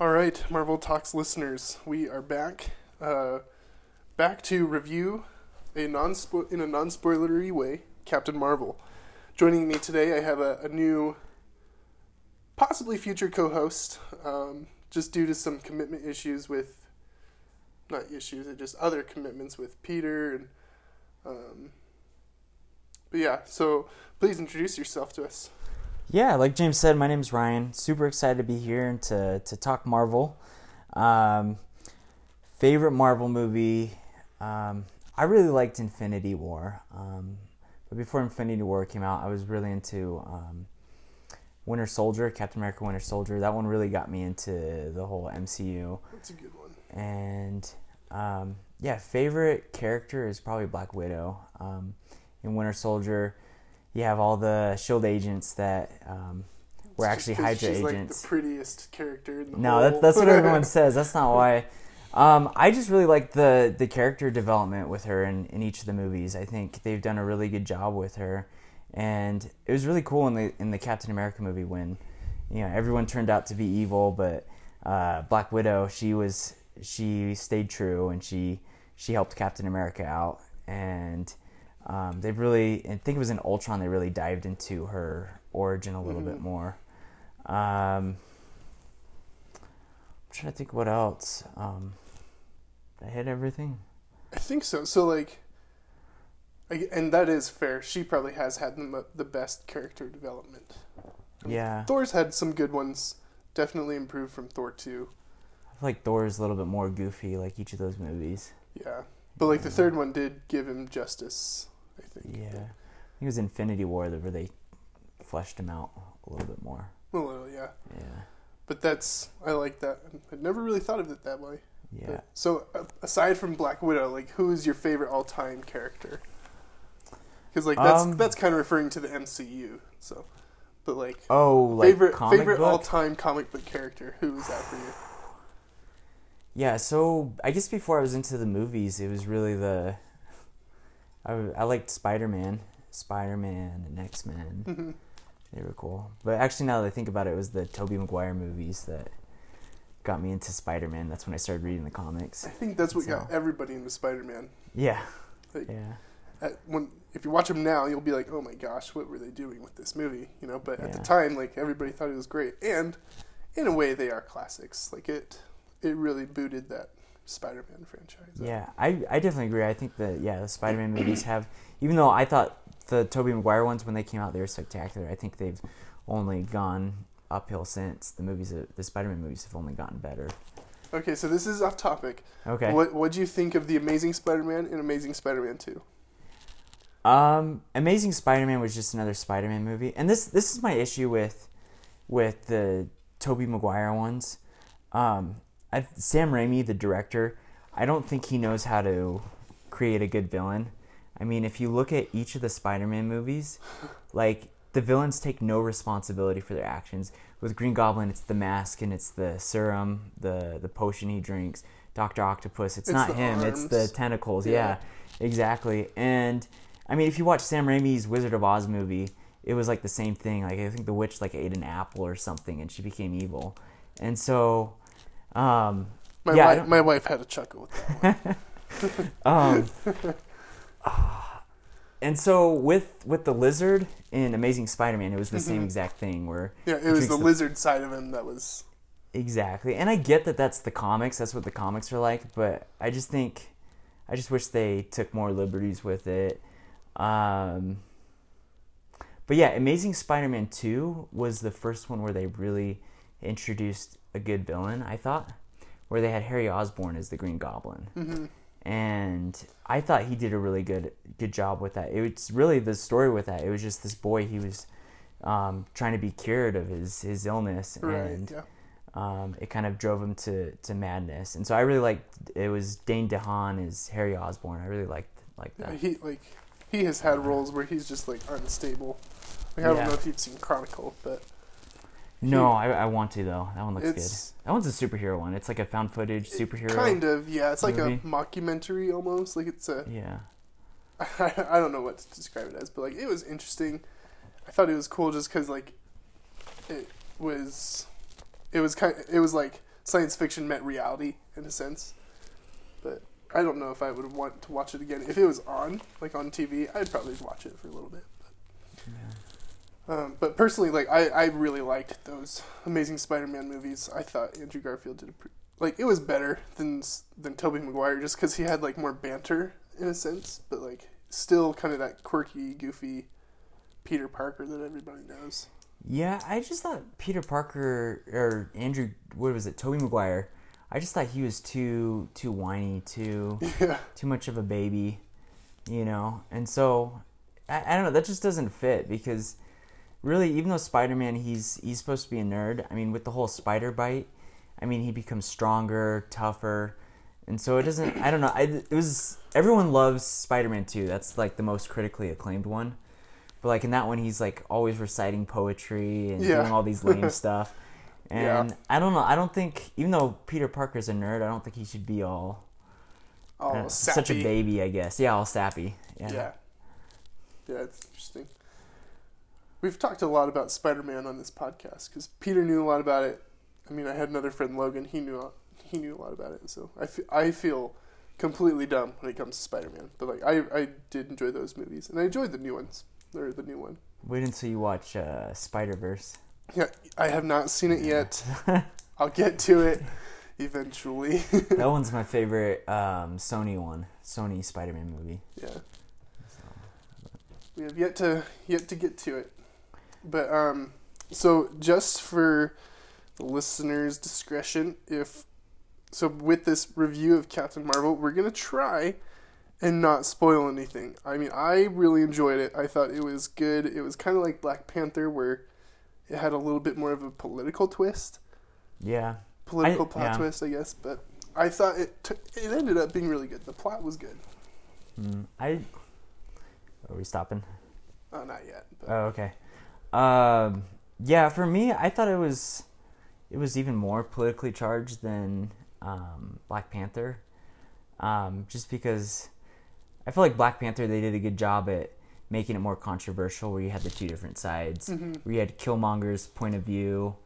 All right, Marvel Talks listeners, we are back, uh, back to review a non in a non spoilery way Captain Marvel. Joining me today, I have a, a new, possibly future co-host, um, just due to some commitment issues with, not issues, just other commitments with Peter and, um, but yeah. So please introduce yourself to us. Yeah, like James said, my name's Ryan. Super excited to be here and to, to talk Marvel. Um, favorite Marvel movie? Um, I really liked Infinity War. Um, but before Infinity War came out, I was really into um, Winter Soldier, Captain America Winter Soldier. That one really got me into the whole MCU. That's a good one. And um, yeah, favorite character is probably Black Widow. Um, in Winter Soldier, you have all the Shield agents that um, were actually Hydra she's agents. Like the prettiest character. In the no, that's that's what everyone says. That's not why. Um, I just really like the the character development with her in, in each of the movies. I think they've done a really good job with her, and it was really cool in the in the Captain America movie when you know everyone turned out to be evil, but uh, Black Widow she was she stayed true and she she helped Captain America out and um, they really, I think it was in Ultron, they really dived into her origin a little mm-hmm. bit more. Um, I'm trying to think what else. Um, I hit everything. I think so. So like, and that is fair. She probably has had the, the best character development. I mean, yeah. Thor's had some good ones. Definitely improved from Thor two. I feel like Thor is a little bit more goofy, like each of those movies. Yeah, but like the third one did give him justice. Think. Yeah, I think it was Infinity War where they fleshed him out a little bit more. A little, yeah. Yeah. But that's I like that. I never really thought of it that way. Yeah. But, so aside from Black Widow, like who is your favorite all-time character? Because like that's um, that's kind of referring to the MCU. So, but like oh, like favorite favorite book? all-time comic book character. Who is that for you? Yeah, so I guess before I was into the movies, it was really the I, I liked Spider Man, Spider Man, and X Men. Mm-hmm. They were cool. But actually, now that I think about it, it was the Tobey Maguire movies that got me into Spider Man. That's when I started reading the comics. I think that's what so, got everybody into Spider Man. Yeah. Like, yeah. At, when if you watch them now, you'll be like, "Oh my gosh, what were they doing with this movie?" You know. But at the time, like everybody thought it was great, and in a way, they are classics. Like it, it really booted that Spider-Man franchise. Yeah, I, I definitely agree. I think that yeah, the Spider-Man movies have, even though I thought the Tobey Maguire ones when they came out they were spectacular. I think they've only gone uphill since the movies. The Spider-Man movies have only gotten better. Okay, so this is off topic. Okay. What what do you think of the Amazing Spider-Man and Amazing Spider-Man Two? Um, Amazing Spider-Man was just another Spider-Man movie, and this this is my issue with with the Tobey Maguire ones. Um, I, Sam Raimi, the director, I don't think he knows how to create a good villain. I mean, if you look at each of the Spider-Man movies, like the villains take no responsibility for their actions. With Green Goblin, it's the mask and it's the serum, the the potion he drinks. Doctor Octopus, it's, it's not him, arms. it's the tentacles. Yeah. yeah, exactly. And I mean, if you watch Sam Raimi's Wizard of Oz movie, it was like the same thing. Like I think the witch like ate an apple or something, and she became evil. And so um, my, yeah, wife, my wife had a chuckle with that um, and so with with the lizard in Amazing Spider-Man, it was the mm-hmm. same exact thing where yeah, it was the, the lizard side of him that was exactly. And I get that that's the comics, that's what the comics are like, but I just think I just wish they took more liberties with it. Um, but yeah, Amazing Spider-Man 2 was the first one where they really introduced a good villain, I thought, where they had Harry Osborn as the Green Goblin. Mm-hmm. And I thought he did a really good good job with that. It's really the story with that. It was just this boy he was um, trying to be cured of his his illness, right, and yeah. um, it kind of drove him to, to madness. And so I really liked it was Dane DeHaan as Harry Osborn. I really liked like that. Yeah, he like he has had roles where he's just like unstable. Like, I don't know if you've seen Chronicle, but no, hmm. I, I want to though. That one looks it's, good. That one's a superhero one. It's like a found footage superhero. Kind of, yeah. It's movie. like a mockumentary almost. Like it's a. Yeah. I, I don't know what to describe it as, but like it was interesting. I thought it was cool just because like it was, it was kind. It was like science fiction met reality in a sense. But I don't know if I would want to watch it again if it was on like on TV. I'd probably watch it for a little bit. But, um, but personally, like I, I really liked those Amazing Spider-Man movies. I thought Andrew Garfield did a pre- like it was better than than Tobey Maguire just because he had like more banter in a sense, but like still kind of that quirky, goofy Peter Parker that everybody knows. Yeah, I just thought Peter Parker or Andrew, what was it, Tobey Maguire? I just thought he was too too whiny, too Yeah, too much of a baby, you know. And so I, I don't know. That just doesn't fit because really, even though Spider Man, he's he's supposed to be a nerd. I mean, with the whole spider bite, I mean, he becomes stronger, tougher, and so it doesn't. I don't know. I, it was everyone loves Spider Man too. That's like the most critically acclaimed one. But like in that one, he's like always reciting poetry and Yeah. doing all these lame stuff. And Yeah. I don't know. I don't think even though Peter Parker's a nerd, I don't think he should be all all uh, sappy. such a baby, I guess. Yeah, all sappy. Yeah. Yeah. yeah, it's interesting. We've talked a lot about Spider-Man on this podcast because Peter knew a lot about it. I mean, I had another friend Logan. He knew he knew a lot about it. So I I feel completely dumb when it comes to Spider-Man. But like I I did enjoy those movies and I enjoyed the new ones. Or the new one. Wait until you watch uh, Spider Verse. Yeah, I have not seen it yet. I'll get to it eventually. that one's my favorite um, Sony one. Sony Spider Man movie. Yeah. We have yet to yet to get to it. But um so just for the listeners' discretion, if so with this review of Captain Marvel, we're gonna try and not spoil anything. I mean, I really enjoyed it. I thought it was good. It was kind of like Black Panther, where it had a little bit more of a political twist, Yeah. political I- plot yeah. twist, I guess. But I thought it t- it ended up being really good. The plot was good. Mm, I. Are we stopping? Oh, not yet. But. Oh, okay. Um, yeah, for me, I thought it was, it was even more politically charged than um, Black Panther, um, just because I feel like Black Panther they did a good job at making it more controversial, where you had the two different sides, Mhm. where you had Killmonger's point of view.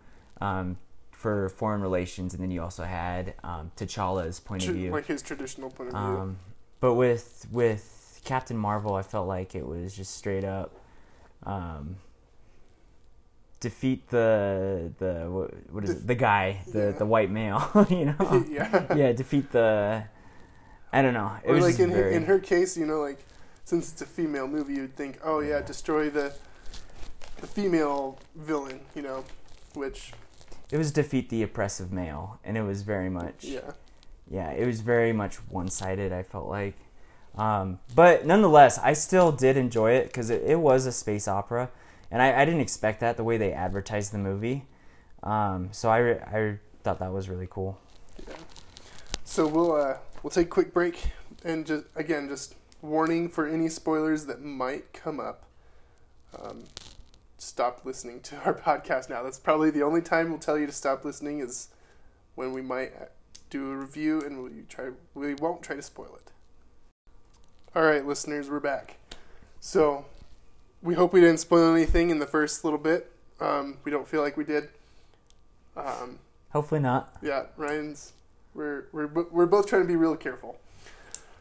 Um, for foreign relations, and then you also had um, T'Challa's point Tr- of view. like his traditional point of view. Um, but with with Captain Marvel, I felt like it was just straight up um, defeat the the what, is it? The guy, the yeah. the white male. you know, yeah. yeah, defeat the. I don't know. It or was like in her, in her case, you know, like since it's a female movie, you'd think, oh yeah, destroy the the female villain, you know, which it was defeat the oppressive male, and it was very much yeah, yeah, it was very much one sided. I felt like, um, but nonetheless, I still did enjoy it because it, it was a space opera, and I, I didn't expect that the way they advertised the movie. Um, so I, re- I thought that was really cool. yeah. So we'll uh, we'll take a quick break and just again just warning for any spoilers that might come up. Um, stop listening to our podcast now. That's probably the only time we'll tell you to stop listening is when we might uh, do a review and we try we won't try to spoil it. All right, listeners, we're back. So we hope we didn't spoil anything in the first little bit. Um, we don't feel like we did. Um, Hopefully not. yeah, Ryan's. We're we're we're both trying to be real careful.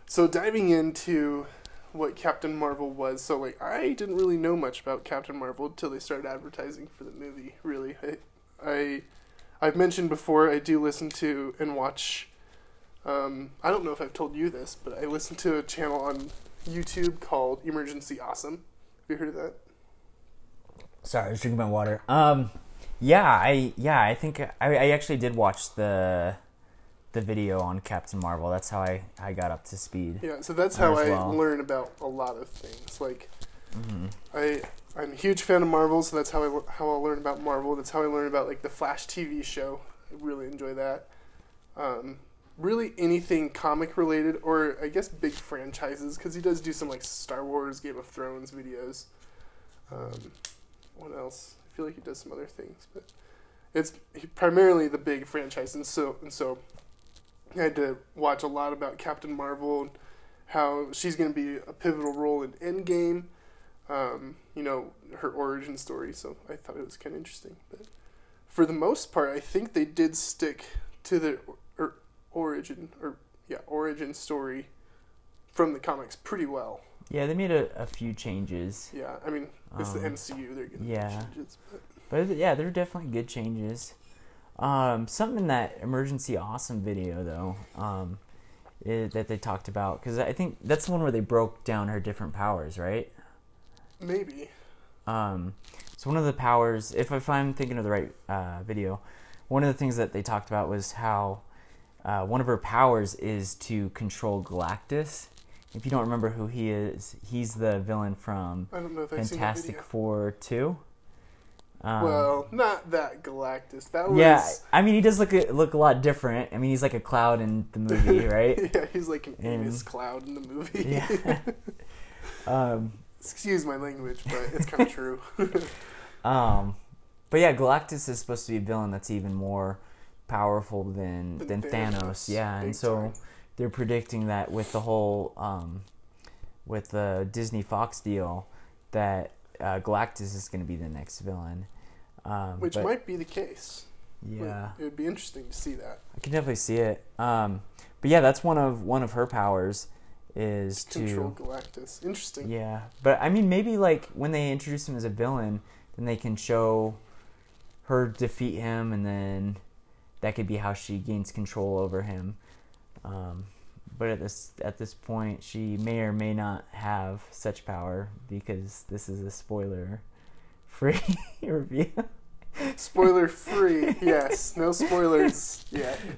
So diving into what Captain Marvel was, so like I didn't really know much about Captain Marvel until they started advertising for the movie. Really, I, I I've mentioned before I do listen to and watch. Um, I don't know if I've told you this, but I listen to a channel on YouTube called Emergency Awesome. You heard of that? Sorry, I was drinking my water. Um, yeah, I yeah, I think I, I actually did watch the the video on Captain Marvel. That's how I, I got up to speed. Yeah, so that's how As I well. learn about a lot of things. Like hmm I I'm a huge fan of Marvel, so that's how I how I learn about Marvel. That's how I learn about like the Flash TV show. I really enjoy that. Um, really anything comic related, or I guess big franchises, because he does do some like Star Wars, Game of Thrones videos. Um, what else? I feel like he does some other things, but it's primarily the big franchise, and so and so I had to watch a lot about Captain Marvel and how she's going to be a pivotal role in Endgame um, you know, her origin story. So I thought it was kind of interesting. But for the most part, I think they did stick to the origin or yeah origin story from the comics pretty well. Yeah, they made a, a few changes. Yeah, I mean it's the Um, MCU. They're gonna yeah. changes, but But yeah, they're definitely good changes. Um, something in that emergency awesome video though, um, i that they talked about because I think that's the one where they broke down her different powers, right? maybe Um, so one of the powers, if if I'm thinking of the right uh, video, one of the things that they talked about was how uh, one of her powers is to control Galactus. If you don't remember who he is, he's the villain from I don't know if I've seen the Fantastic. Four two. Um, well, not that Galactus. That was yeah, I mean he does look a, look a lot different. I mean he's like a cloud in the movie, right? yeah, he's like an And- anus cloud in the movie. yeah. um, Excuse my language, but it's kind of true. um, but yeah, Galactus is supposed to be a villain that's even more powerful than Than than Thanos. Thanos, Yeah, and so time. they're predicting that with the whole um, with the Disney Fox deal, that uh, Galactus is going to be the next villain. Um, Which but- might be the case. yeah. It would be interesting to see that. I can definitely see it. Um, but yeah, that's one of one of her powers is Control to Galactus. Interesting. yeah. But I mean, maybe like when they introduce him as a villain, then they can show her defeat him, and then that could be how she gains control over him. Um, but at this at this point, she may or may not have such power because this is a spoiler free review. Spoiler free. yes. No spoilers yet.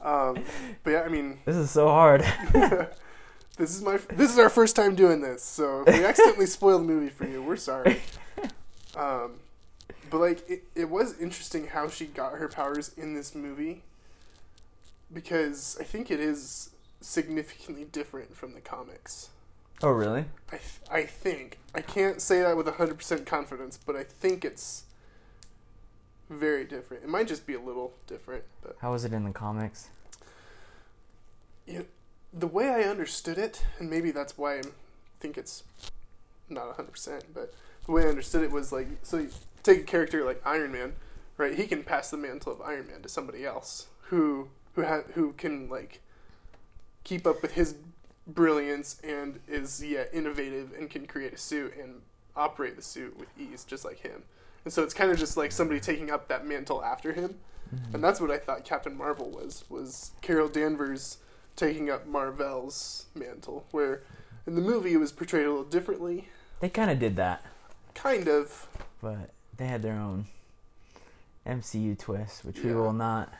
um, but yeah, I mean, This is so hard. this is my this is our first time doing this, so if we accidentally spoil the movie for you, we're sorry. Um, but like, it, it was interesting how she got her powers in this movie because I think it is significantly different from the comics. oh really? I th- I think I can't say that with hundred percent confidence, but I think it's very different. It might just be a little different, but How was it in the comics? the way I understood it, and maybe that's why I think it's not hundred percent, but the way I understood it was like so. Take a character like Iron Man, right? He can pass the mantle of Iron Man to somebody else who who ha- who can like keep up with his brilliance and is yeah innovative and can create a suit and operate the suit with ease, just like him. And so it's kind of just like somebody taking up that mantle after him, mm-hmm. and that's what I thought Captain Marvel was was Carol Danvers taking up Marvel's mantle, where in the movie it was portrayed a little differently, They kind of did that, kind of. but they had their own MCU twist, which we Yeah. will not.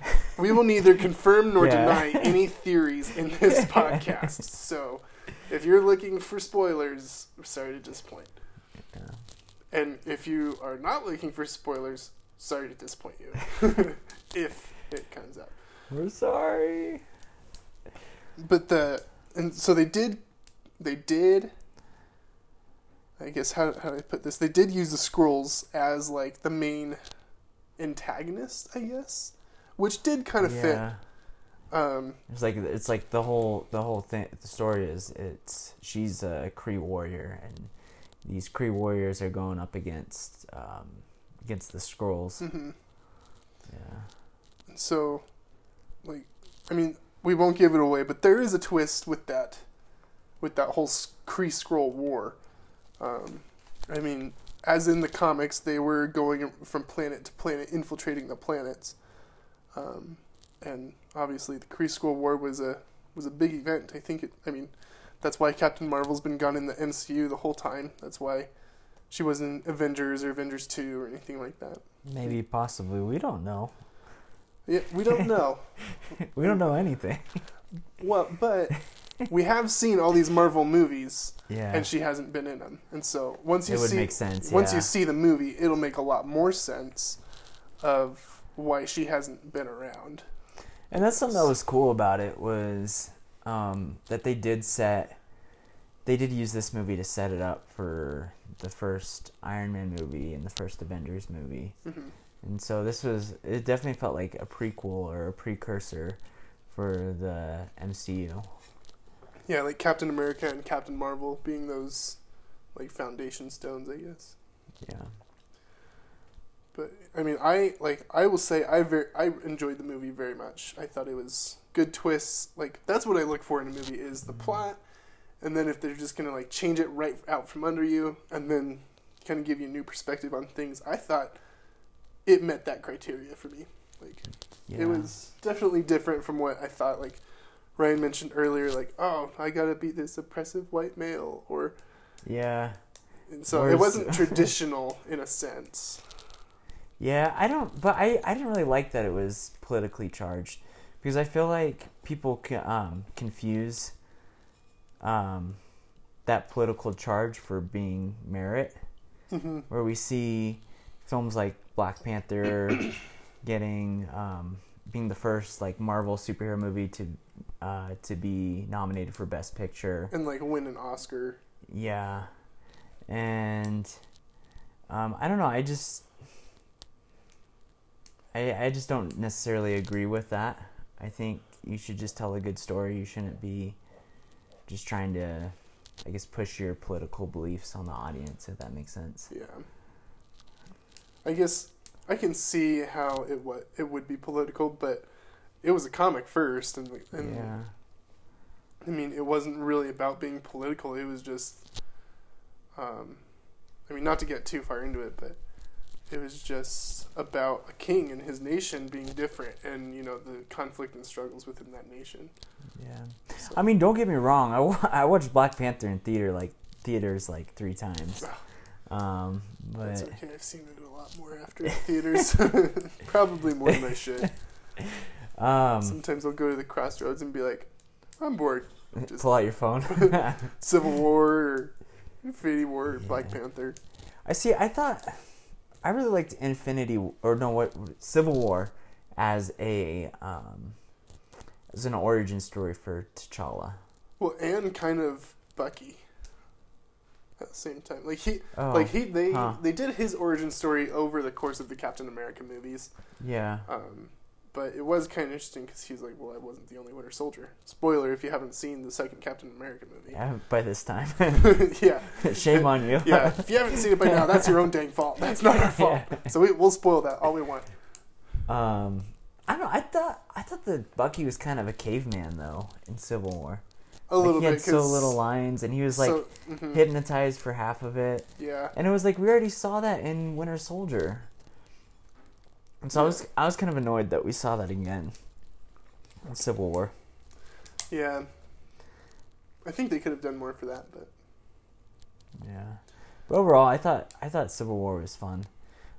We will neither confirm nor Yeah. deny any theories in this podcast. So, if you're looking for spoilers, sorry to disappoint. Uh, And if you are not looking for spoilers, sorry to disappoint you. if it comes out. we're sorry. But the and so they did they did I guess how how do I put this? They did use the Skrulls as like the main antagonist, I guess. Which did kind of yeah. fit. Um It's like it's like the whole the whole thing. The story is it's she's a Kree warrior, and these Kree warriors are going up against um, against the scrolls. mhm. Yeah. so like I mean, we won't give it away, but there is a twist with that with that whole Kree Skrull war. Um I mean, as in the comics, they were going from planet to planet, infiltrating the planets. Um, and obviously, the Kree Skrull War was a was a big event. I think it. I mean, that's why Captain Marvel's been gone in the MCU the whole time. That's why she wasn't in Avengers or Avengers Two or anything like that. Maybe possibly we don't know. Yeah, we don't know. We don't know anything. well, but we have seen all these Marvel movies, Yeah. and she hasn't been in them. And so once you see sense. once yeah. you see the movie, it'll make a lot more sense of why she hasn't been around. And that's something that was cool about it was um, that they did set, they did use this movie to set it up for the first Iron Man movie and the first Avengers movie. hmm And so this was, it definitely felt like a prequel or a precursor for the MCU. Yeah, like Captain America and Captain Marvel being those like foundation stones, I guess. Yeah. But I mean, I like I will say I very I enjoyed the movie very much. I thought it was good twists. Like that's what I look for in a movie is the plot, and then if they're just gonna like change it right out from under you, and then kind of give you a new perspective on things. I thought it met that criteria for me. Like Yeah. it was definitely different from what I thought. Like Ryan mentioned earlier, like oh I gotta be this oppressive white male, or Yeah. and so Or it wasn't traditional in a sense. Yeah, I don't, but I, I didn't really like that it was politically charged because I feel like people um, confuse um, that political charge for being merit, Mhm. where we see films like Black Panther getting um, being the first like Marvel superhero movie to uh, to be nominated for Best Picture. and like win an Oscar. Yeah, and um, I don't know. I just I I just don't necessarily agree with that. I think you should just tell a good story. You shouldn't be just trying to, I guess, push your political beliefs on the audience. If that makes sense. Yeah. I guess I can see how it what it would be political, but it was a comic first, and and yeah. I mean it wasn't really about being political. It was just, um, I mean not to get too far into it, but it was just about a king and his nation being different, and you know the conflict and struggles within that nation. Yeah. So, I mean, don't get me wrong. I, I watched Black Panther in theater like theaters like three times. Um, that's okay. I've seen it a lot more after theaters, probably more than I should. um, Sometimes I'll go to the crossroads and be like, I'm bored. just- pull out your phone. Civil War Infinity War or Black Panther. I see. I thought I really liked Infinity or no, what Civil War as a um, as an origin story for T'Challa. Well, and kind of Bucky at the same time. Like he, Oh, like he, they huh. they did his origin story over the course of the Captain America movies. yeah, Um, but it was kind of interesting because he was like, "Well, I wasn't the only Winter Soldier." Spoiler: if you haven't seen the second Captain America movie. yeah. By this time, yeah, shame on you. yeah. If you haven't seen it by now, that's your own dang fault. That's not our fault. So we, we'll spoil that all we want. Um, I don't know. I thought I thought that Bucky was kind of a caveman though in Civil War. A Like, little he had bit. so little lines, and he was like so- mhm, hypnotized for half of it. yeah. And it was like we already saw that in Winter Soldier. And so I was I was kind of annoyed that we saw that again in Civil War. Yeah. I think they could have done more for that, but Yeah. But overall, I thought I thought Civil War was fun.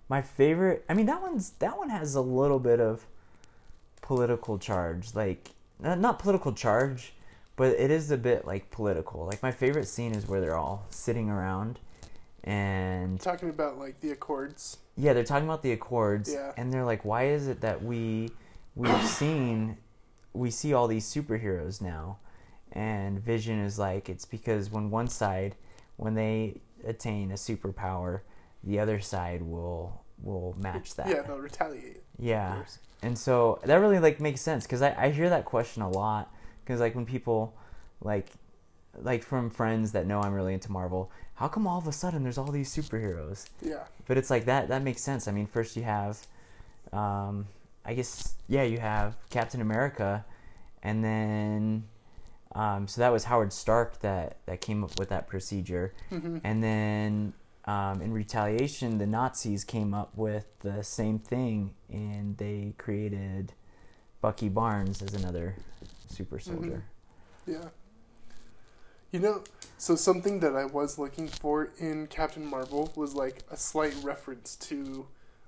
My favorite, I mean that one's that one has a little bit of political charge, like not, not political charge, but it is a bit like political. Like my favorite scene is where they're all sitting around and talking about like the Accords. Yeah, they're talking about the Accords, Yeah. and they're like, "Why is it that we we've seen we see all these superheroes now?" And Vision is like, "It's because when one side, when they attain a superpower, the other side will will match that." Yeah, they'll retaliate. Yeah. And so that really like makes sense because I, I hear that question a lot because like when people like like from friends that know I'm really into Marvel, how come all of a sudden there's all these superheroes? Yeah. but it's like that that makes sense i mean first you have um i guess yeah you have captain america and then um so that was howard stark that that came up with that procedure hmm and then um, in retaliation the nazis came up with the same thing and they created bucky barnes as another super soldier Yeah. You know, so something that I was looking for in Captain Marvel was like a slight reference to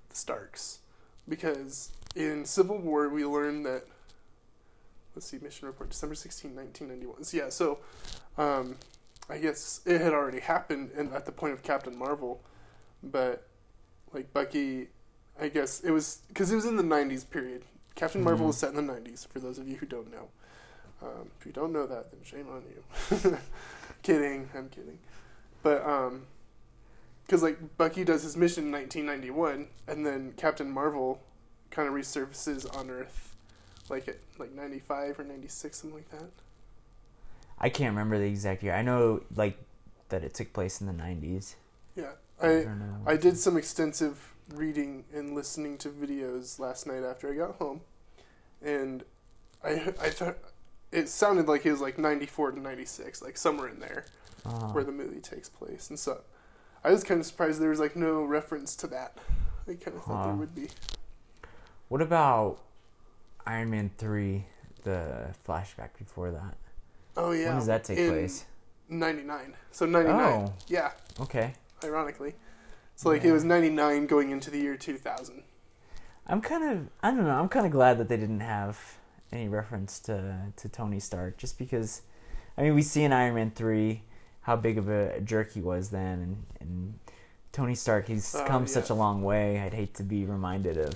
the Starks. Because in Civil War, we learned that. Let's see, mission report, December 16, 1991. So, yeah, so um, I guess it had already happened in, at the point of Captain Marvel. But, like, Bucky, I guess it was. Because it was in the 90s period. Captain Marvel Mhm. was set in the 90s, for those of you who don't know. Um, if you don't know that, then shame on you. kidding, I'm kidding. But um, because like Bucky does his mission in 1991, and then Captain Marvel kind of resurfaces on Earth, like at like 95 or 96, something like that. i can't remember the exact year i know like that it took place in the 90s Yeah. I don't. I did some extensive reading and listening to videos last night after I got home, and I I thought it sounded like it was like ninety four to ninety six, like somewhere in there Oh. where the movie takes place, and so I was kind of surprised there was like no reference to that. I kind of thought there Huh. would be. What about Iron Man three? The flashback before that. Oh yeah, When does that take in place? Ninety nine. So ninety nine. Oh. Yeah, Okay. ironically. So like Yeah. it was ninety nine going into the year two thousand. I'm kind of I don't know. I'm kind of glad that they didn't have any reference to to Tony Stark, just because. I mean, we see in Iron Man three how big of a jerk he was then, and, and Tony Stark he's Oh, come yeah. such a long way. I'd hate to be reminded of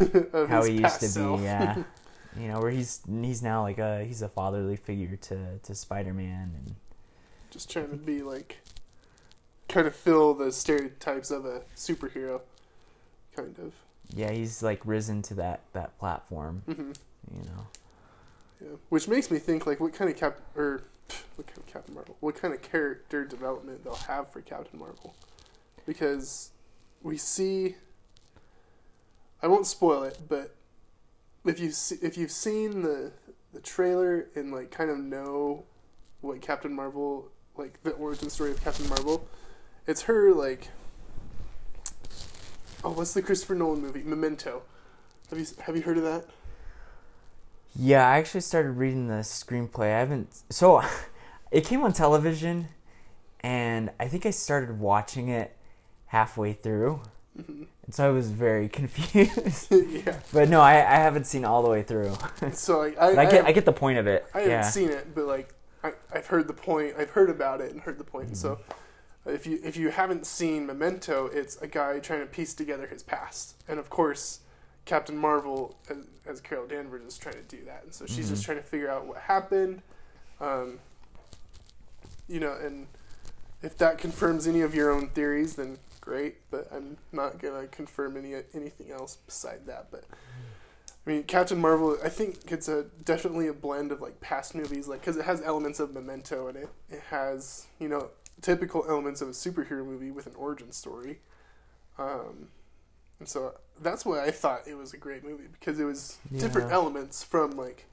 of how he used to self. be. Yeah, you know, where he's he's now like a he's a fatherly figure to to Spider Man, and Just trying to be like, kind of fill the stereotypes of a superhero, kind of. yeah, he's like risen to that that platform. hmm You know, Yeah. Which makes me think like what kind of cap or what kind of Captain Marvel, what kind of character development they'll have for Captain Marvel, because we see. I won't spoil it, but if you see, if you've seen the the trailer and like kind of know what Captain Marvel like the origin story of Captain Marvel, it's her like. Oh, what's the Christopher Nolan movie? Memento. Have you have you heard of that? Yeah, I actually started reading the screenplay. I haven't. So, it came on television, and I think I started watching it halfway through, Mhm. and so I was very confused. yeah. but no, I, I haven't seen all the way through. So like I, I, I, get have- I get the point of it. I haven't yeah. seen it, but like I, I've heard the point. I've heard about it and heard the point. And So Mm-hmm. if you if you haven't seen Memento, it's a guy trying to piece together his past, and of course, Captain Marvel as, as Carol Danvers is trying to do that, and so she's just Mhm. trying to figure out what happened. Um, you know, and if that confirms any of your own theories, then great. But I'm not gonna confirm any anything else beside that. But I mean, Captain Marvel. I think it's a definitely a blend of like past movies, like because it has elements of Memento in it. It has you know typical elements of a superhero movie with an origin story. Um, and so that's why I thought it was a great movie because it was different elements from like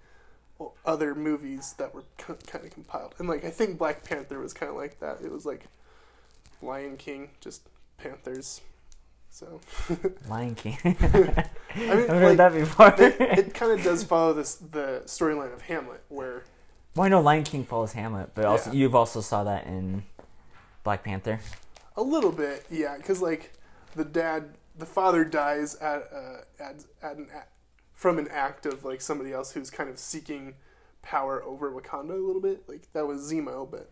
well, other movies that were kind of compiled. And like I think Black Panther was kind of like that. It was like Lion King, just panthers. So Lion King. I mean, I've heard like, that before. it, it kind of does follow this the storyline of Hamlet, where well, I know Lion King follows Hamlet, but also Yeah. you've also saw that in Black Panther. a little bit, yeah, because like the dad, the father dies at uh, at, at an act, from an act of like somebody else who's kind of seeking power over Wakanda a little bit. Like that was Zemo, but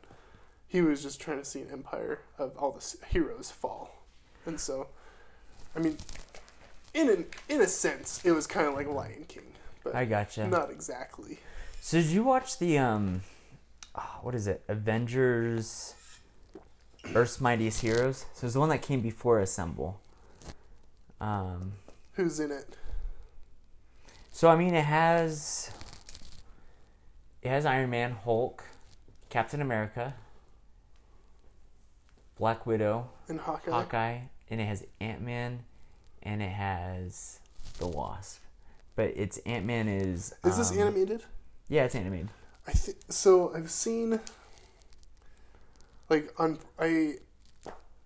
he was just trying to see an empire of all the heroes fall, and so, I mean, in an in a sense, it was kind of like Lion King, but I gotcha. not exactly. So did you watch the um, ah, what is it? Avengers, Earth's Mightiest Heroes. So it's the one that came before Assemble. Um, Who's in it? so I mean, it has it has Iron Man, Hulk, Captain America, Black Widow, and Hawkeye. Hawkeye, and it has Ant Man, and it has the Wasp. But it's Ant Man is. Is this um, animated? Yeah, it's animated. I think so. I've seen like on I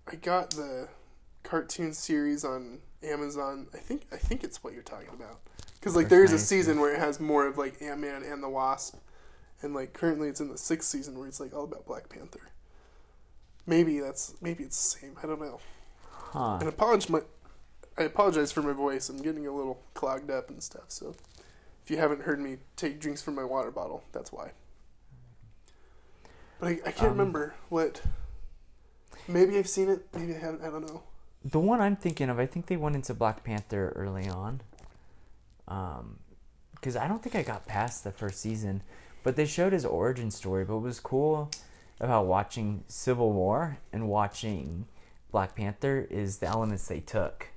I got the cartoon series on Amazon. I think I think it's what you're talking about because like there is a season where it has more of like Ant Man and the Wasp, and like currently it's in the sixth season where it's like all about Black Panther. Maybe that's maybe it's the same. I don't know. Huh. And apologize my I apologize for my voice. I'm getting a little clogged up and stuff. So if you haven't heard me take drinks from my water bottle, that's why. But I, I can't Um, remember what. Maybe I've seen it. Maybe I haven't. I don't know. The one I'm thinking of, I think they went into Black Panther early on. Um, because I don't think I got past the first season, but they showed his origin story. But what was cool about watching Civil War and watching Black Panther is the elements they took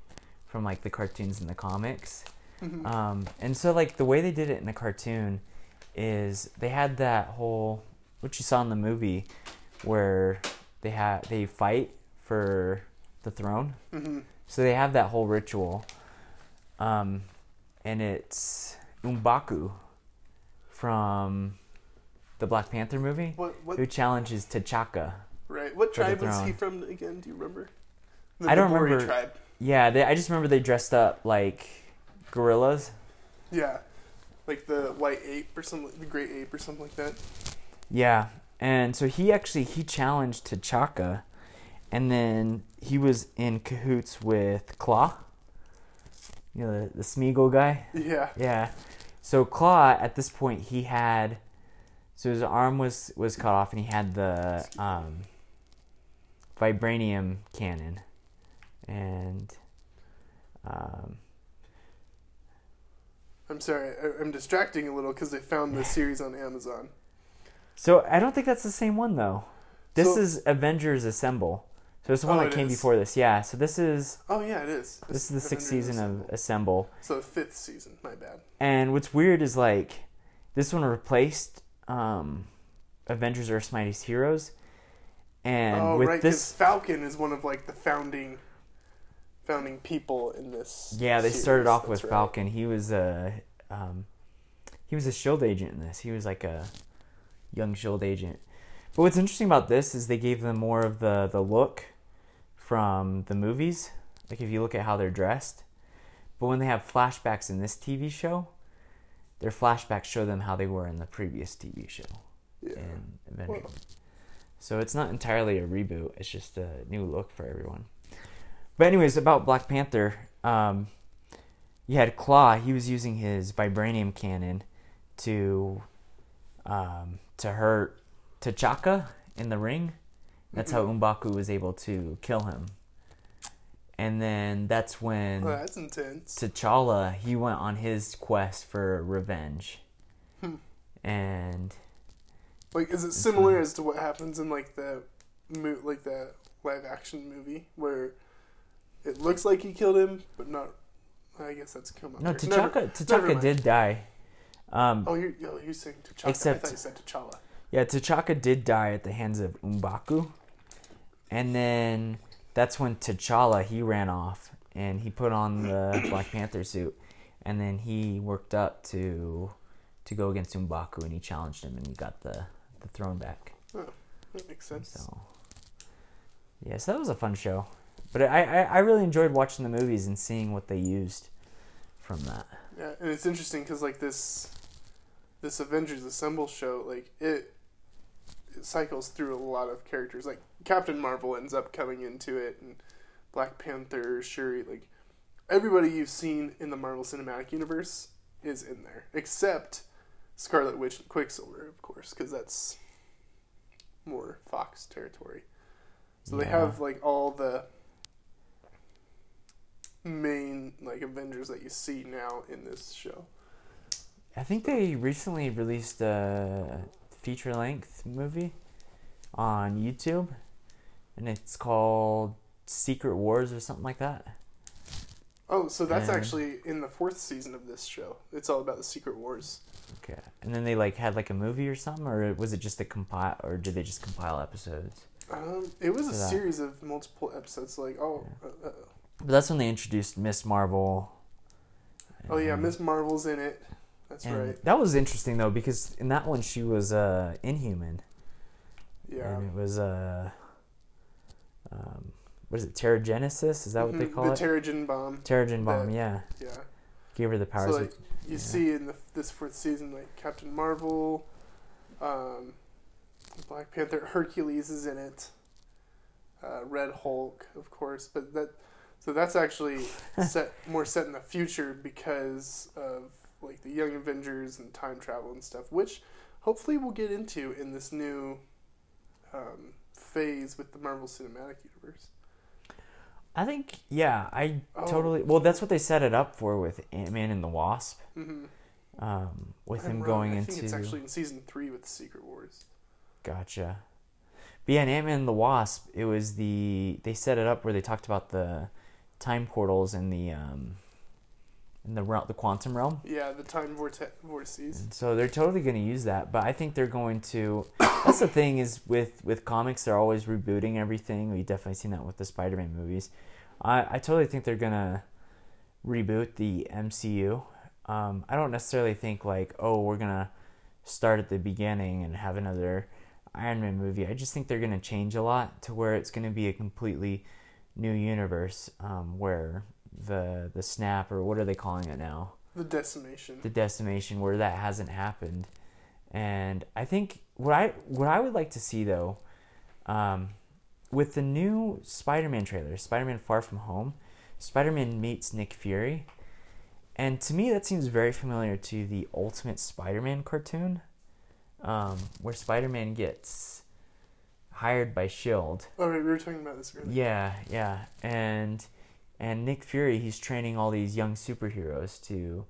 from like the cartoons and the comics. Mhm. Um, and so like the way they did it in the cartoon is they had that whole what you saw in the movie where they had they fight for the throne. hmm So they have that whole ritual, um, and it's M'Baku from the Black Panther movie What what who challenges T'Chaka. right? What tribe was he from again? Do you remember? The I don't remember. Tribe. Yeah, they, I just remember they dressed up like gorillas. Yeah, like the white ape or something, the great ape or something like that. Yeah, and so he actually he challenged T'Chaka, and then he was in cahoots with Claw. You know the, the Smeagol guy. Yeah. Yeah. So Claw at this point he had so his arm was was cut off and he had the um vibranium cannon and um I'm sorry, I, I'm distracting a little because I found this series on Amazon. so I don't think that's the same one though. This So- is Avengers Assemble. So it's the one Oh, that came is. before this. Yeah. So this is Oh yeah, it is. this is the sixth season Assemble. of Assemble. So the fifth season. My bad. And what's weird is like this one replaced um Avengers Earth's Mightiest Heroes. And oh with right, this Falcon is one of like the founding, founding people in this. Yeah, they series. started off with right. Falcon. He was a um, he was a Shield agent in this. He was like a young Shield agent. But what's interesting about this is they gave them more of the the look from the movies. Like if you look at how they're dressed. But when they have flashbacks in this TV show, their flashbacks show them how they were in the previous TV show Yeah. Well- so it's not entirely a reboot. It's just a new look for everyone. But anyways, about Black Panther, um, you had Claw. He was using his vibranium cannon to um, to hurt T'Chaka in the ring. That's how M'Baku was able to kill him. And then that's when Oh, that's intense. T'Challa he went on his quest for revenge. Hmm. And Like, is it similar as to what happens in like the, mo- like the live action movie where it looks like he killed him, but not? I guess that's come up. no. T'Chaka T'Chaka did die. Um, Oh, you're oh, you're saying T'Chaka. Except- I thought you said T'Challa. Yeah, T'Chaka did die at the hands of M'Baku. And then that's when T'Challa he ran off and he put on the Black Panther suit and then he worked up to to go against M'Baku and he challenged him and he got the the throne back. Oh, That makes sense. So Yeah, so that was a fun show. But I, I, I really enjoyed watching the movies and seeing what they used from that. Yeah, and it's interesting because like this, this Avengers Assemble show, like it, it cycles through a lot of characters. Like Captain Marvel ends up coming into it, and Black Panther, Shuri, like everybody you've seen in the Marvel Cinematic Universe is in there, except Scarlet Witch and Quicksilver, of course, because that's more Fox territory. So they have like all the main like Avengers that you see now in this show. I think they recently released a feature length movie on YouTube, and it's called Secret Wars or something like that. Oh, so that's And- actually in the fourth season of this show. It's all about the Secret Wars. Okay, and then they like had like a movie or something, or was it just a compile, or did they just compile episodes? Um, it was a that. series of multiple episodes. Like, oh, uh, uh, But that's when they introduced Miss Marvel. oh yeah, Miss Marvel's in it. That's and right. That was interesting though because in that one she was uh, Inhuman. Yeah. And it was uh, um, what is it? Terrigenesis? Is that what they Mhm, call the it? Terrigen bomb. Terrigen bomb. that- yeah, Yeah. gave her the powers. So like you yeah. see in the this fourth season, like Captain Marvel, um, Black Panther, Hercules is in it. Uh, Red Hulk, of course, but that so that's actually set more set in the future because of like the Young Avengers and time travel and stuff, which hopefully we'll get into in this new um, phase with the Marvel Cinematic Universe. I think yeah, I Oh. totally. Well, that's what they set it up for with Ant Man and the Wasp. Mm-hmm. Um, with I'm him wrong. going I into think it's actually in season three with the Secret Wars. gotcha. But yeah, in Ant Man and the Wasp, it was the they set it up where they talked about the time portals and the um, in the realm, the quantum realm. Yeah, the time vorte- vortices. So they're totally going to use that, but I think they're going to. That's the thing is with with comics, they're always rebooting everything. We definitely seen that with the Spider-Man movies. I I totally think they're gonna reboot the MCU. Um, I don't necessarily think like oh we're gonna start at the beginning and have another Iron Man movie. I just think they're gonna change a lot to where it's gonna be a completely new universe um, where the the snap or what are they calling it now? The decimation. the decimation where that hasn't happened. And I think what I what I would like to see though, um, with the new Spider-Man trailer, Spider-Man Far From Home, Spider-Man meets Nick Fury, and to me that seems very familiar to the Ultimate Spider-Man cartoon, um, where Spider-Man gets hired by Shield. oh, right, we were talking about this earlier. Yeah, yeah, and and Nick Fury, he's training all these young superheroes to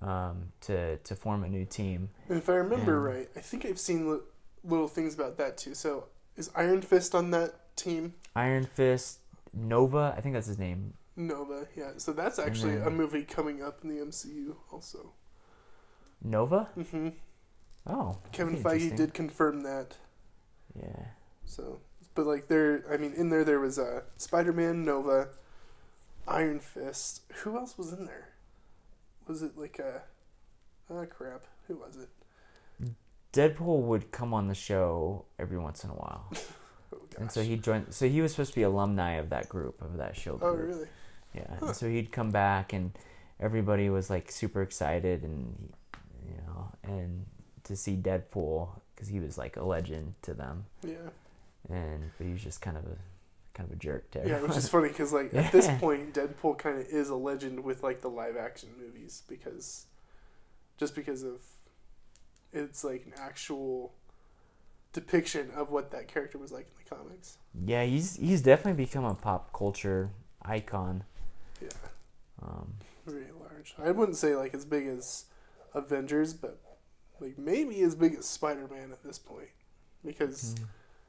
um, to to form a new team. And if I remember And- right, I think I've seen li- little things about that too. So is Iron Fist on that team? Iron Fist, Nova, I think that's his name. Nova, yeah. So that's actually then- a movie coming up in the MCU also. Nova? Mm hmm Oh, Kevin Feige did confirm that. Yeah, So, but like there, I mean, in there there was uh, Spider-Man, Nova, Iron Fist. Who else was in there? Was it like a? Ah, crap. Who was it? Deadpool would come on the show every once in a while, Oh and so he joined. So he was supposed to be alumni of that group of that Shield oh group. really? Yeah, Huh. and so he'd come back, and everybody was like super excited, and you know, and to see Deadpool because he was like a legend to them, Yeah. and but he was just kind of a kind of a jerk to Yeah, which is funny because like at this point, Deadpool kind of is a legend with like the live action movies because just because of it's like an actual depiction of what that character was like in the comics. yeah, he's he's definitely become a pop culture icon. Yeah, Um, very large. I wouldn't say like as big as Avengers, but like maybe as big as Spider Man at this point because. mm,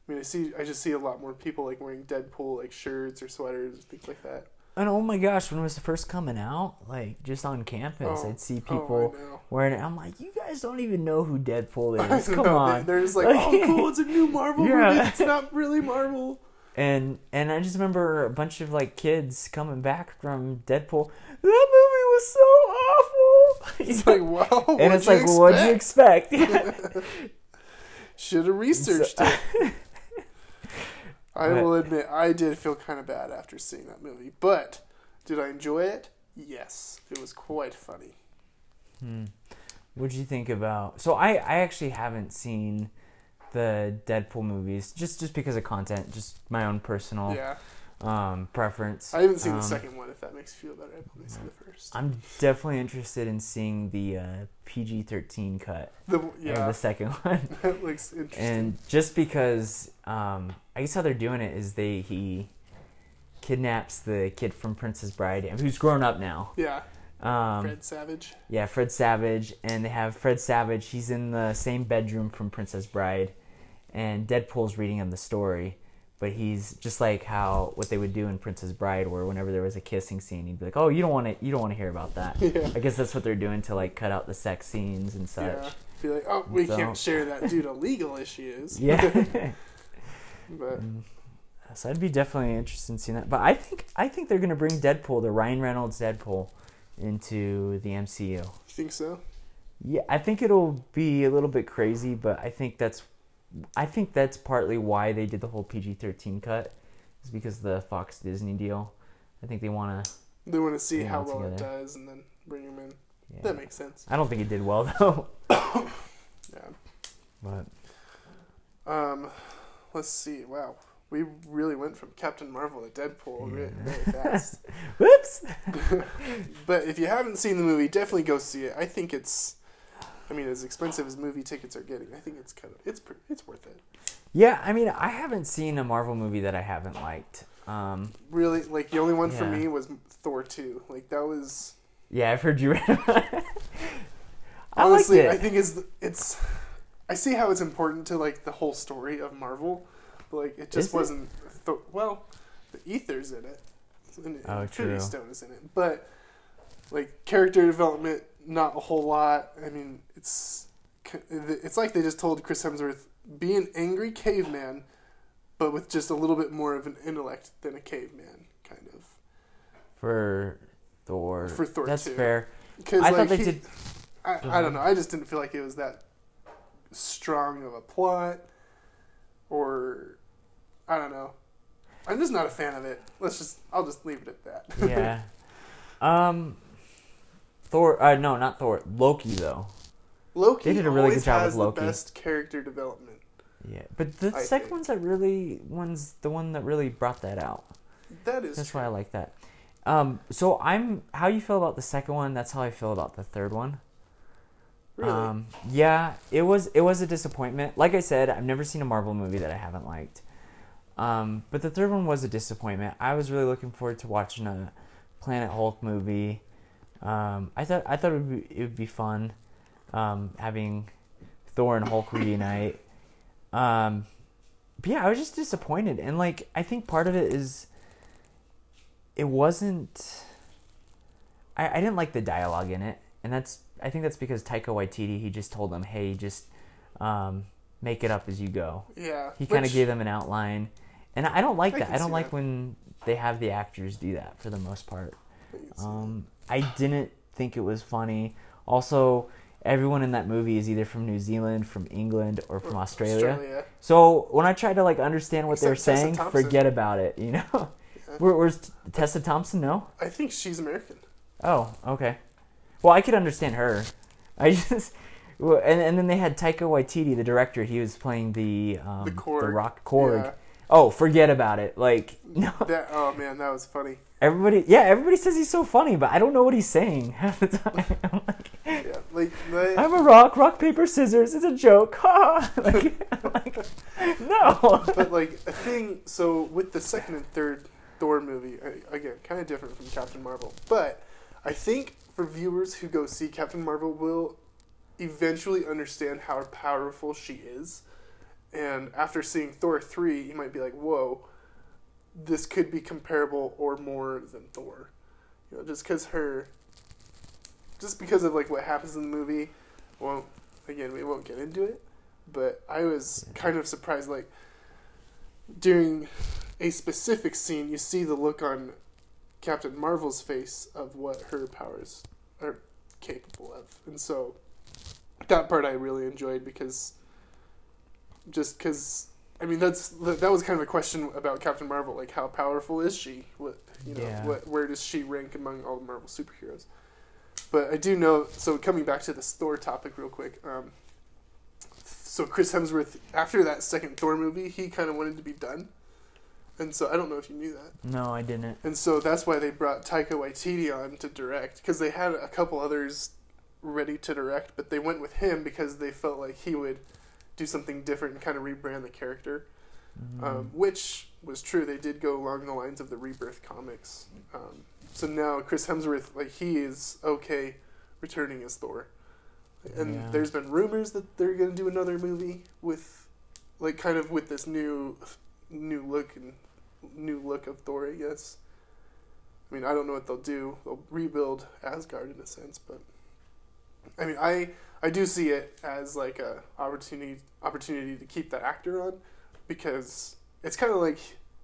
I mean, I see. I just see a lot more people like wearing Deadpool like shirts or sweaters, and things like that. and oh my gosh, when it was first coming out, like just on campus, Oh, I'd see Oh, people know. wearing it. I'm like, you guys don't even know who Deadpool is. Come know, on. They, are just like, Like- oh, cool, it's a new Marvel Yeah. movie. It's not really Marvel. And and I just remember a bunch of like kids coming back from Deadpool. That movie was so awful. It's like, wow. and it's like, well, what'd you expect? Should have researched So- it. I But- will admit, I did feel kind of bad after seeing that movie. But did I enjoy it? Yes, it was quite funny. Hmm. What'd you think about? So I I actually haven't seen the Deadpool movies just just because of content, just my own personal Yeah, um preference. I haven't seen Um, the second one. If that makes you feel better, I've only seen the first. I'm definitely interested in seeing the uh, PG-13 cut The, yeah, the second one. that looks interesting. and just because um, I guess how they're doing it is they he kidnaps the kid from Princess Bride who's grown up now. yeah, Um, Fred Savage. Yeah, Fred Savage, and they have Fred Savage. He's in the same bedroom from Princess Bride, and Deadpool's reading him the story. But he's just like how what they would do in Princess Bride, where whenever there was a kissing scene, he'd be like, "Oh, you don't want to, you don't want to hear about that." Yeah. I guess that's what they're doing to like cut out the sex scenes and Yeah. such. Be like, oh, we So- can't share that due to legal issues. Yeah. But so I'd be definitely interested in seeing that. But I think I think they're gonna bring Deadpool, the Ryan Reynolds Deadpool, into the MCU. you think so? Yeah, I think it'll be a little bit crazy, but I think that's I think that's partly why they did the whole PG-13 cut is because of the Fox Disney deal. I think they want to They want to see Yeah, how well it does and then bring him in. yeah. That makes sense. I don't think it did well though. Yeah. But Um, let's see. Wow, we really went from Captain Marvel to Deadpool really, really fast. whoops. but if you haven't seen the movie, definitely go see it. I think it's. I mean, as expensive as movie tickets are getting, I think it's kind of it's it's worth it. Yeah, I mean, I haven't seen a Marvel movie that I haven't liked. Um, Really, like the only one for me was Thor two. Like that was yeah, I've heard you. I honestly, liked I think is it's. I see how it's important to like the whole story of Marvel, but like it just Is wasn't. Thor- well, the Aether's in it, and Oh, Infinity true. Stone is in it, but like character development, not a whole lot. I mean, it's it's like they just told Chris Hemsworth be an angry caveman, but with just a little bit more of an intellect than a caveman, kind of. For Thor. For Thor That's 2. fair. Because I like, thought they he- did. I, I don't know. I just didn't feel like it was that strong of a plot, or I don't know. I'm just not a fan of it. Let's just. I'll just leave it at that. Yeah. um. Thor. Uh, no, not Thor. Loki though. Loki They did a really good job with Loki. the best character development. Yeah, but the I second think. one's that really one's the one that really brought that out. That is That's true. why I like that. Um, so I'm how you feel about the second one. That's how I feel about the third one. Really? Um, yeah, it was it was a disappointment. Like I said, I've never seen a Marvel movie that I haven't liked. Um, but the third one was a disappointment. I was really looking forward to watching a Planet Hulk movie. Um, I thought I thought it would be, it would be fun um, having Thor and Hulk reunite. Um, but yeah, I was just disappointed, and like I think part of it is it wasn't. I, I didn't like the dialogue in it, and that's I think that's because Taika Waititi he just told them, hey, just um, make it up as you go. yeah. He kind of gave them an outline, and I don't like I that. I don't like that. when they have the actors do that for the most part. I can see Um, I didn't think it was funny. Also, everyone in that movie is either from New Zealand, from England, or from Australia. Australia. So when I tried to like understand what they were Except Tessa saying, Thompson. forget about it. You know, Where, where's Tessa Thompson? No. I think she's American. Oh, okay. Well, I could understand her. I just. And, and then they had Taika Waititi, the director. He was playing the um, The Korg. Rock Korg. Yeah. Oh, forget about it. Like no, That. Oh man, that was funny. Everybody. Yeah, everybody says he's so funny, but I don't know what he's saying half the time. I'm like, Yeah. Like. the- I'm a rock, rock paper scissors. It's a joke. Ha! like, like, no. but like a thing so with the second and third thor movie again kind of different from captain marvel but i think for viewers who go see captain marvel will eventually understand how powerful she is and after seeing thor 3 you might be like whoa this could be comparable or more than thor. You know just because her just because of like what happens in the movie won't again we won't get into it but i was kind of surprised like during a specific scene, you see the look on Captain Marvel's face of what her powers are capable of, and so that part I really enjoyed because just because I mean that's that was kind of a question about Captain Marvel, like how powerful is she? What you know, Yeah. what where does she rank among all the Marvel superheroes? But I do know. So coming back to this Thor topic real quick. Um, so Chris Hemsworth, after that second Thor movie, he kind of wanted to be done, and so I don't know if you knew that. No, I didn't. And so that's why they brought Taika Waititi on to direct because they had a couple others ready to direct, but they went with him because they felt like he would do something different and kind of rebrand the character, um, which was true. They did go along the lines of the Rebirth comics. Um, so now Chris Hemsworth, like he is okay returning as Thor, and Yeah. there's been rumors that they're gonna do another movie with, like, kind of with this new, new look and new look of Thor, I guess. I mean, I don't know what they'll do. They'll rebuild Asgard in a sense, but I mean, I I do see it as like a opportunity opportunity to keep that actor on because it's kind of like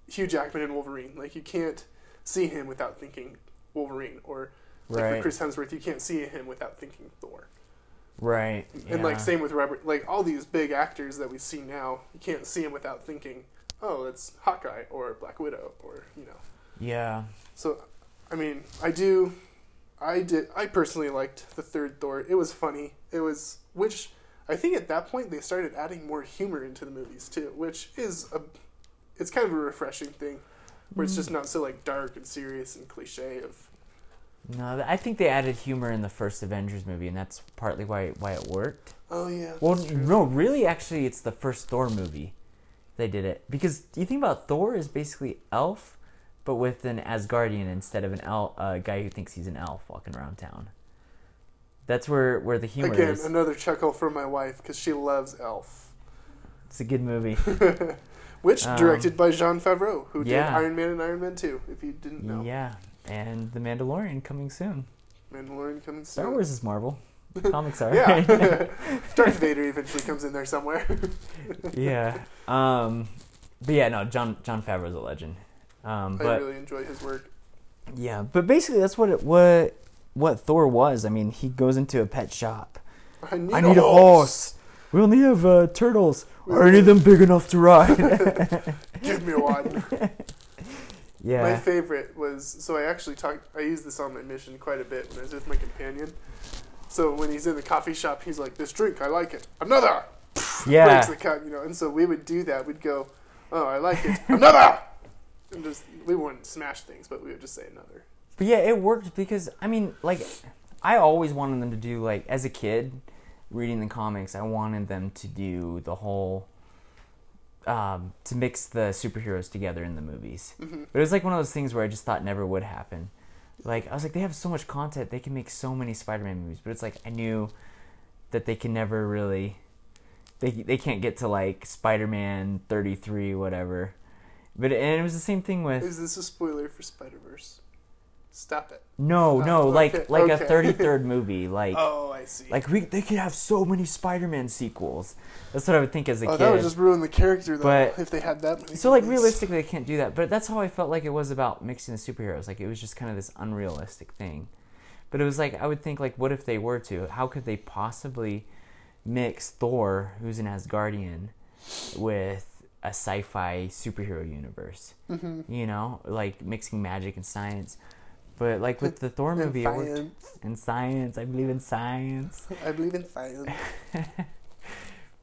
Hugh Jackman and Wolverine. Like you can't see him without thinking Wolverine, or like Right. Chris Hemsworth, you can't see him without thinking Thor. Right. And like same with Robert, like all these big actors that we see now, you can't see him without thinking, oh, it's Hawkeye or Black Widow or you know. Yeah. So, I mean, I do, I did, I personally liked the third Thor. It was funny. It was, which I think at that point they started adding more humor into the movies too, which is a, it's kind of a refreshing thing, where it's just mm. not so like dark and serious and cliche of. No, I think they added humor in the first Avengers movie, and that's partly why why it worked. Oh yeah. Well, no, really, actually, it's the first Thor movie they did it because you think about Thor is basically elf, but with an Asgardian instead of an elf, a guy who thinks he's an elf walking around town. That's where where the humor Again, is. another chuckle from my wife because she loves Elf, It's a good movie. which Um, directed by Jon Favreau, who did. Iron Man and Iron Man Two. If you didn't know. Yeah, and The Mandalorian coming soon. Mandalorian coming soon. Star. Wars is Marvel. Comics are. Yeah. Darth Vader eventually comes in there somewhere. yeah. Um, but yeah, no, John Jon Favreau's a legend. Um, I really enjoy his work. yeah, but basically that's what it what what Thor was. I mean, he goes into a pet shop. I need, I need a horse. We only have uh, turtles. Are any of them big enough to ride? Give me one. Yeah. My favorite was so I actually talked. I used this on my mission quite a bit when I was with my companion. So when he's in the coffee shop, he's like, "This drink, I like it. Another." Yeah. breaks the cup, you know. And so we would do that. We'd go, "Oh, I like it. Another." And just we wouldn't smash things, but we would just say another. But yeah, it worked because I mean, like, I always wanted them to do like as a kid, reading the comics. I wanted them to do the whole, um, to mix the superheroes together in the movies. Mhm. But it was like one of those things where I just thought never would happen. Like I was like, they have so much content, they can make so many Spider-Man movies. But it's like I knew that they can never really, they they can't get to like Spider-Man thirty three, whatever. But and it was the same thing with Is this a spoiler for Spider Verse? Stop it. no, Oh, no, like okay, like a okay. thirty third movie, like Oh, I see. like we they could have so many Spider-Man sequels. That's what I would think as a oh, kid. that would just ruin the character though. But- if they had that many. so like realistically, they can't do that. But that's how I felt like it was about mixing the superheroes. Like it was just kind of this unrealistic thing. But it was like I would think like, what if they were to? How could they possibly mix Thor, who's an Asgardian, with a sci-fi superhero universe? Mhm. You know, like mixing magic and science. But like with the Thor movie, And worked. science. And science, I believe in science. I believe in science.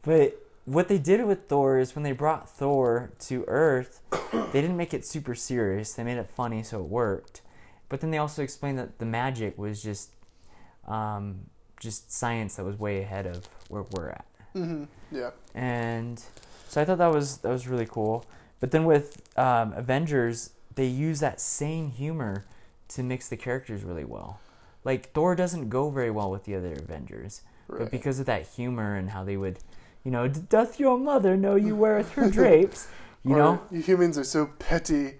But what they did with Thor is when they brought Thor to Earth, they didn't make it super serious. They made it funny, so it worked. But then they also explained that the magic was just, um, just science that was way ahead of where we're at. hmm Yeah. And so I thought that was that was really cool. But then with um, Avengers, they use that same humor to mix the characters really well. Like Thor doesn't go very well with the other Avengers. Right. But because of that humor and how they would, you know, doth your mother know you weareth her drapes? You Or, know? you humans are so petty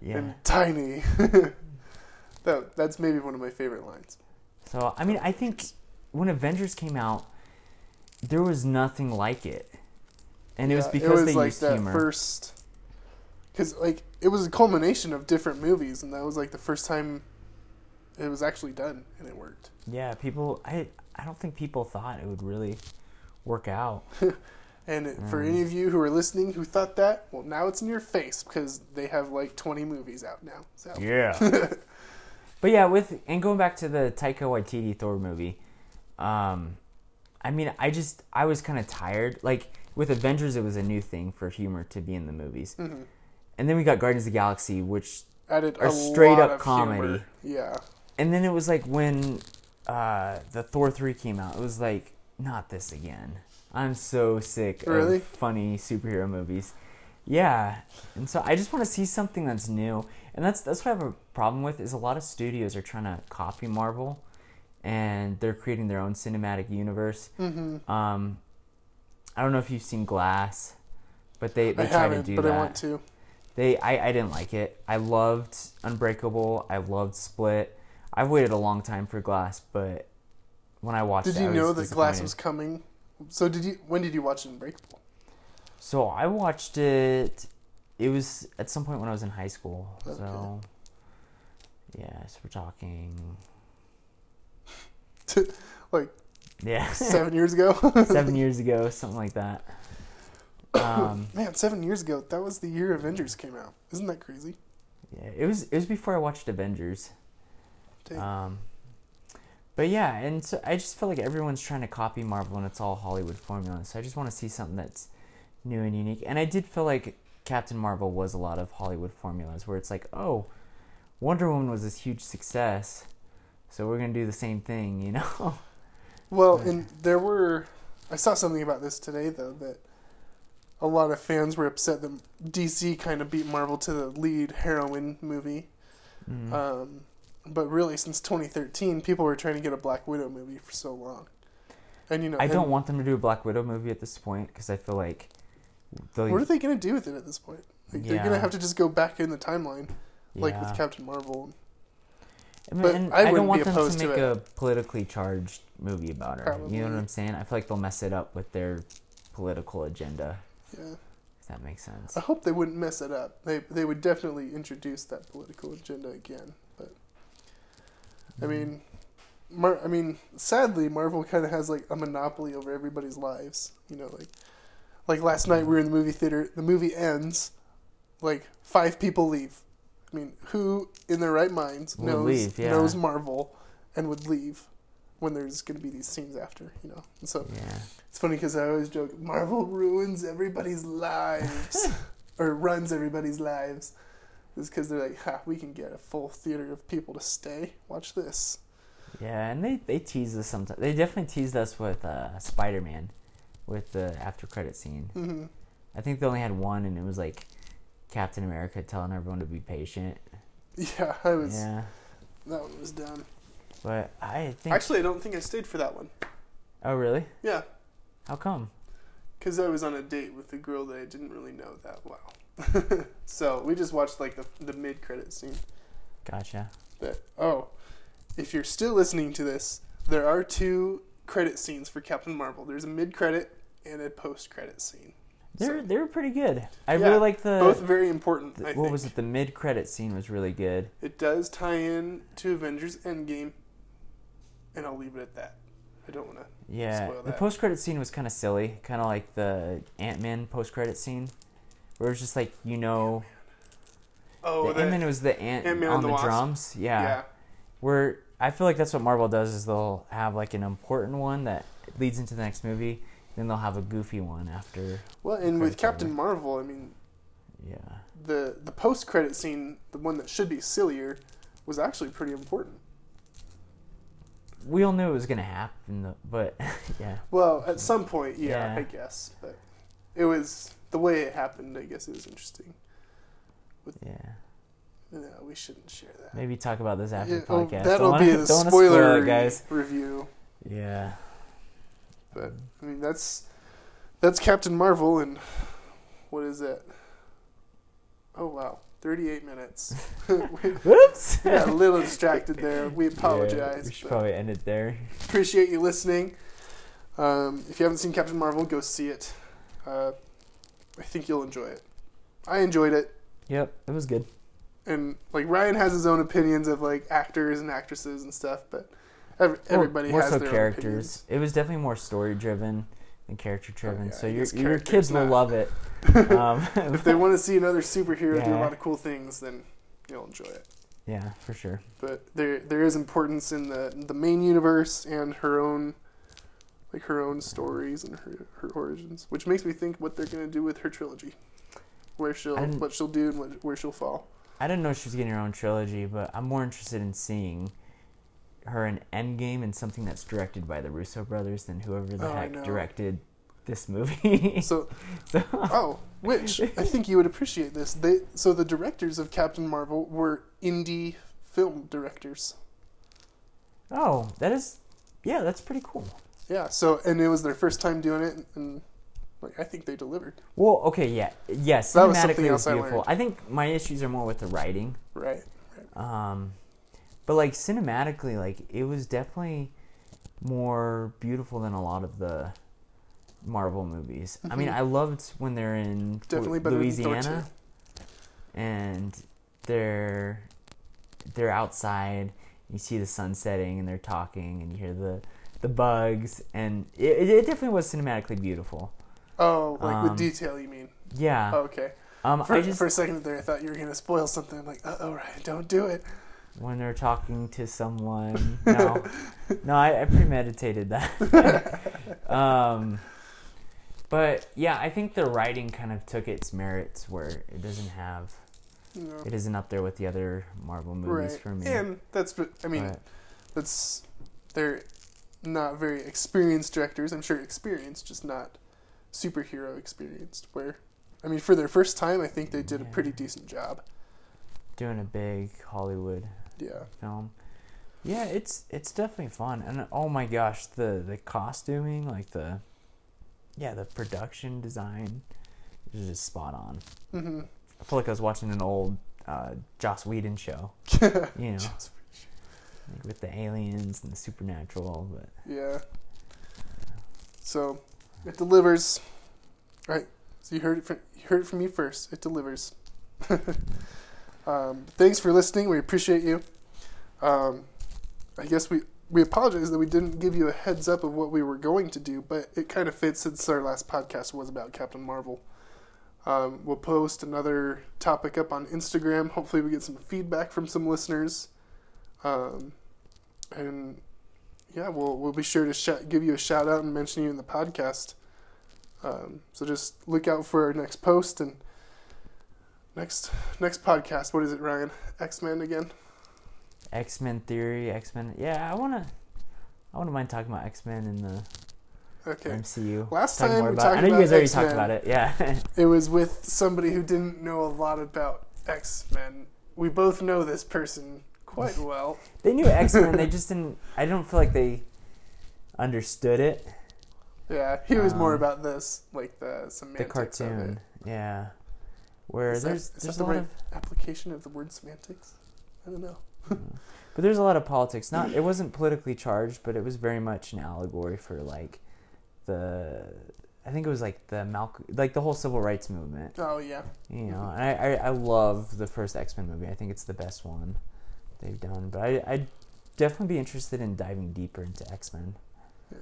Yeah. and tiny. that that's maybe one of my favorite lines. So I mean, I think when Avengers came out, there was nothing like it, and it was Yeah, because they like used that humor. first. Because like it was a culmination of different movies, and that was like the first time it was actually done, and it worked. Yeah, people. I I don't think people thought it would really work out. And it, for Mm. any of you who are listening who thought that, well, now it's in your face because they have like twenty movies out now. So Yeah. but yeah, with and going back to the Taika Waititi Thor movie, um, I mean, I just I was kind of tired. Like with Avengers, it was a new thing for humor to be in the movies, Mhm. and then we got Guardians of the Galaxy, which added Or a straight lot up of comedy. humor. Yeah, and then it was like when uh, the Thor three came out, it was like not this again. I'm so sick Really? of funny superhero movies. Yeah, and so I just want to see something that's new, and that's that's what I have a problem with. Is a lot of studios are trying to copy Marvel, and they're creating their own cinematic universe. hmm Um, I don't know if you've seen Glass, but they they I try to do but that. I want to. They I, I didn't like it. I loved Unbreakable. I loved Split. I've waited a long time for Glass, but when I watched it. Did you know that Glass was coming? So did you? When did you watch Unbreakable? So I watched it. It was at some point when I was in high school. So yeah, so we're talking like yeah seven years ago. seven years ago, something like that. Um, Man, seven years ago. That was the year Avengers came out. Isn't that crazy? yeah, it was it was before I watched Avengers. Dang. Um, but yeah, and so I just feel like everyone's trying to copy Marvel, and it's all Hollywood formula. So I just want to see something that's new and unique. And I did feel like Captain Marvel was a lot of Hollywood formulas, where it's like, oh, Wonder Woman was this huge success, so we're gonna do the same thing, you know? Well, and there were. I saw something about this today, though, that a lot of fans were upset that DC kind of beat Marvel to the lead heroine movie. Mm. Um, but really, since 2013, people were trying to get a Black Widow movie for so long. And you know, I don't want them to do a Black Widow movie at this point because I feel like they'll, What are they going to do with it at this point? Like, They're going to have to just go back in the timeline, like yeah. with Captain Marvel. I mean, and I I, don't want them to opposed to make a politically charged movie about her. You know what I'm saying? I feel like they'll mess it up with their political agenda. Yeah. If that makes sense. I hope they wouldn't mess it up. They they would definitely introduce that political agenda again. But I mm-hmm. mean, Mar- I mean, sadly, Marvel kind of has like a monopoly over everybody's lives. You know, like like last night we were in the movie theater. The movie ends, like five people leave. I mean, who in their right minds Would knows leave, yeah. knows Marvel and would leave when there's going to be these scenes after? You know, and so Yeah. it's funny because I always joke Marvel ruins everybody's lives or runs everybody's lives. Is because they're like, ha, we can get a full theater of people to stay. Watch this. Yeah, and they, they tease us sometimes. They definitely teased us with uh, Spider Man, with the after credit scene. hmm I think they only had one, and it was like Captain America telling everyone to be patient. Yeah, I was. Yeah, That one was done. but I think. Actually, I don't think I stayed for that one. oh, really? Yeah, How come? because I was on a date with a girl that I didn't really know that well. so we just watched like the the mid credit scene. Gotcha. But oh, if you're still listening to this, there are two credit scenes for Captain Marvel. There's a mid credit and a post credit scene. They're So- they were pretty good. I Yeah, really like the. Both very important. the- what think. was it? The mid credit scene was really good. It does tie in to Avengers Endgame, and I'll leave it at that. I don't want to. Yeah, the post credit scene was kind of silly, kind of like the Ant Man post credit scene, where it was just like you know, Oh, the Ant Man was the ant Ant-Man on the the drums. yeah. Yeah, where I feel like that's what Marvel does is they'll have like an important one that leads into the next movie, then they'll have a goofy one after. Well, and with Captain over. Marvel, I mean, Yeah, the the post credit scene, the one that should be sillier, was actually pretty important. we all knew it was gonna happen, but yeah, Well, at some point, yeah, Yeah. I guess, but it was the way it happened. I guess it was interesting. yeah. No, we shouldn't share that. Maybe talk about this after Yeah, the oh, podcast. that'll Don't be wanna- the don't spoiler guys. review. Yeah. But I mean, that's that's Captain Marvel, and what is it? Oh wow, thirty-eight minutes. Whoops. yeah, a little distracted there. We Yeah, apologize. we should probably end it there. appreciate you listening. Um, if you haven't seen Captain Marvel, go see it. Uh, I think you'll enjoy it. I enjoyed it, Yep, it was good. and like Ryan has his own opinions of like actors and actresses and stuff, but ev- Well, everybody more has so their characters. It was definitely more story driven than character driven. yeah, so your your kids will love it. Um, if they want to see another superhero do a lot of cool things, then you'll enjoy it. yeah, for sure. But there there is importance in the the main universe and her own like her own stories and her her origins, which makes me think what they're gonna do with her trilogy, where she'll what she'll do and what, where she'll fall. I didn't know she was getting her own trilogy, but I'm more interested in seeing her in Endgame and something that's directed by the Russo brothers than whoever the Oh, heck directed this movie. So so oh, which I think you would appreciate this. They so the directors of Captain Marvel were indie film directors. oh, that is yeah, that's pretty cool. Yeah. So and it was their first time doing it, and like I think they delivered. Well, okay, yeah, yes, That was something was else I beautiful. learned. I think my issues are more with the writing. Right. Um, but like cinematically, like it was definitely more beautiful than a lot of the Marvel movies. I mean, Mhm. I loved when they're in Definitely Lu- better than Thor Louisiana and they're they're outside. You see the sun setting, and they're talking, and you hear the the bugs, and it, it definitely was cinematically beautiful. Oh, like Um, with detail, you mean? Yeah. Oh, okay. um, For, just for a second there, I thought you were gonna spoil something. I'm like, uh oh, Ryan, don't do it. When they're talking to someone. No, no, I, I premeditated that. um, but yeah, I think the writing kind of took its merits where it doesn't have, No. it isn't up there with the other Marvel movies Right. for me. And that's, I mean, But, that's they're not very experienced directors. I'm sure experienced, just not superhero experienced. Where, I mean, for their first time, I think they did a pretty decent job. doing a big Hollywood Yeah. film. Yeah, it's it's definitely fun, and oh my gosh, the the costuming, like the, yeah, the production design, is just spot on. hmm I feel like I was watching an old uh, Joss Whedon show. You know, like with the aliens and the supernatural. But Yeah. So it delivers. Right. So you heard it from you heard it from me first. It delivers. um, thanks for listening. We appreciate you. Um, I guess we we apologize that we didn't give you a heads up of what we were going to do, but it kind of fits since our last podcast was about Captain Marvel. Um, we'll post another topic up on Instagram. Hopefully, we get some feedback from some listeners. Um, and yeah, we'll we'll be sure to sh- give you a shout out and mention you in the podcast. Um, so just look out for our next post and next next podcast. What is it, Ryan? X Men again? X Men theory, X Men. Yeah, I wanna. I wouldn't mind talking about X Men in the Okay. MCU. Last Talk time more we about. talked I know you guys already X-Men. talked about it. Yeah. It was with somebody who didn't know a lot about X Men. We both know this person quite well. they knew X Men. they just didn't. I don't feel like they understood it. Yeah, he was more Um, about this, like the The semantics cartoon. of it. Yeah. Where Is that- there's is there's that a the lot right- of Application of the word semantics. I don't know. Hmm. But there's a lot of politics. Not it wasn't politically charged, but it was very much an allegory for like the I think it was like the Malcolm like the whole civil rights movement. Oh yeah. You know, mm-hmm. and I, I, I love the first X Men movie. I think it's the best one they've done. But I I'd definitely be interested in diving deeper into X Men. Yeah.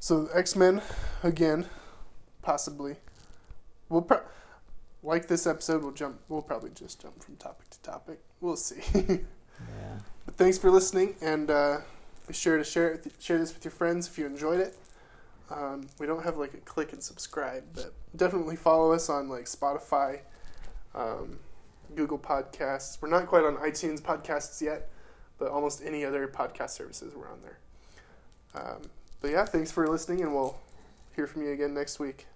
So X Men, again, possibly. We'll pro- like this episode. We'll jump. We'll probably just jump from topic to topic. We'll see. Yeah. but thanks for listening, and uh, be sure to share it, share this with your friends if you enjoyed it. Um, we don't have like a click and subscribe, but definitely follow us on like Spotify, um, Google Podcasts. We're not quite on iTunes podcasts yet, but almost any other podcast services we're on there. Um, but yeah, thanks for listening, and we'll hear from you again next week.